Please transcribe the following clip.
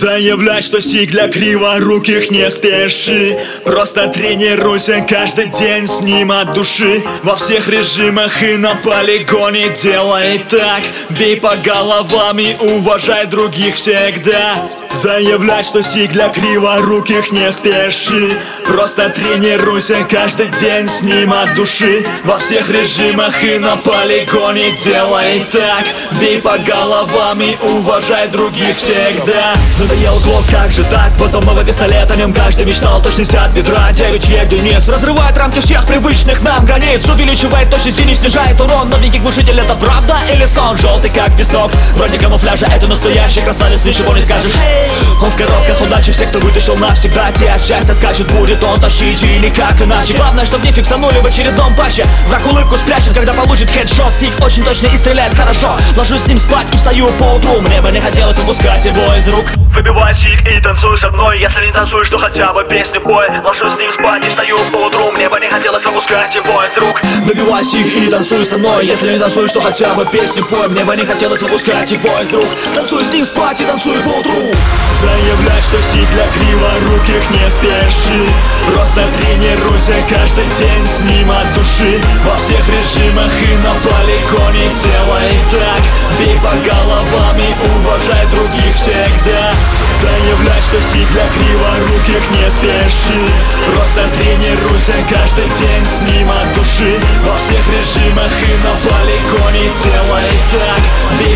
Заявлять, что стих для криворуких не спеши. Просто тренируйся каждый день с ним от души. Во всех режимах и на полигоне делай так. Бей по головам и уважай других всегда Заявлять, что стих для криворуких не спеши. Просто тренируйся каждый день с ним от души. Во всех режимах и на полигоне делай так. Бей по головам и уважай других всегда. Надоел глок, как же так? Потом новый пистолет, о нем каждый мечтал. Точность от бедра, 9 единиц. Разрывает рамки всех привычных нам границ. Увеличивает точность и не снижает урон. Новенький глушитель это правда или сон? Желтый как песок, вроде камуфляжа Это настоящий красавец, ничего не скажешь Он в коробках удачи всех, кто вытащил навсегда Те от счастья скачет, будет он тащить и никак иначе. Главное, чтобы не фиксанули в очередном патче. Враг улыбку спрячет, когда получит хедшот. Сик очень точно и стреляет хорошо. Ложусь с ним спать и встаю по утру. Мне бы не хотелось выпускать его из рук. Выбивай сик и танцуй со мной. Если не танцуешь, то хотя бы песню пой Ложусь с ним спать и встаю по утру. Мне бы не хотелось выпускать его из рук. Выбивай стих и танцуй со мной. Если не танцуешь, то хотя бы песню пой Мне бы не хотелось выпускать его из рук. Танцуй с ним спать и танцуй по утру Стих для криворуких не спеши. Просто тренируйся каждый день с ним от души. Во всех режимах и на полигоне делай так. Бей по головам и уважай других всегда. Заявлять, что стих для криворуких не спеши. Просто тренируйся каждый день с ним от души. Во всех режимах и на полигоне делай так. Бей